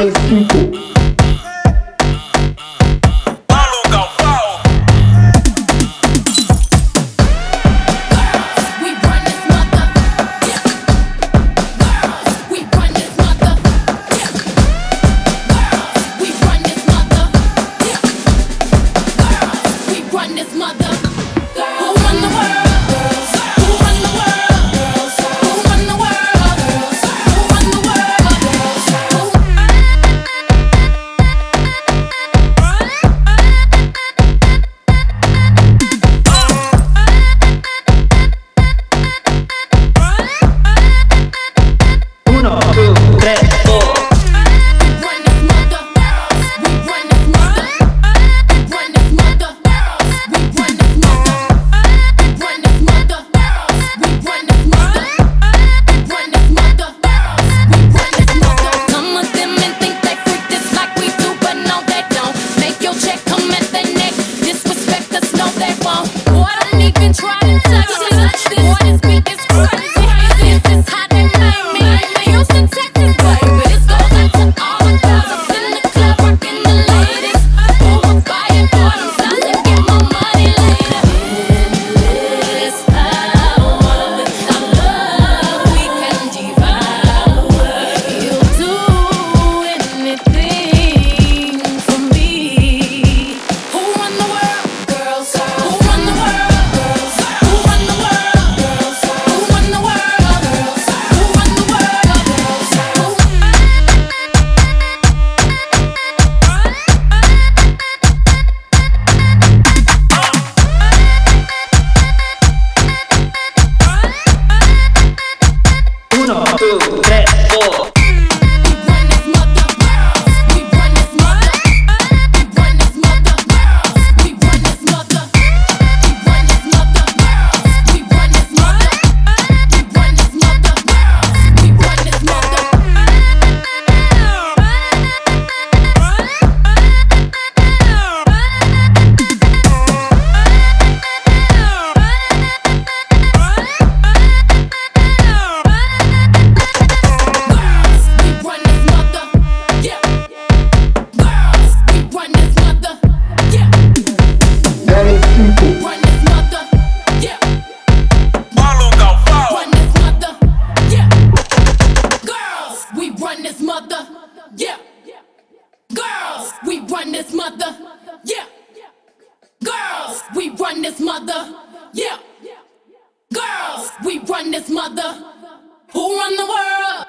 Carlos Pinto. run this mother. Yeah. Girls, we run this mother. Who run the world?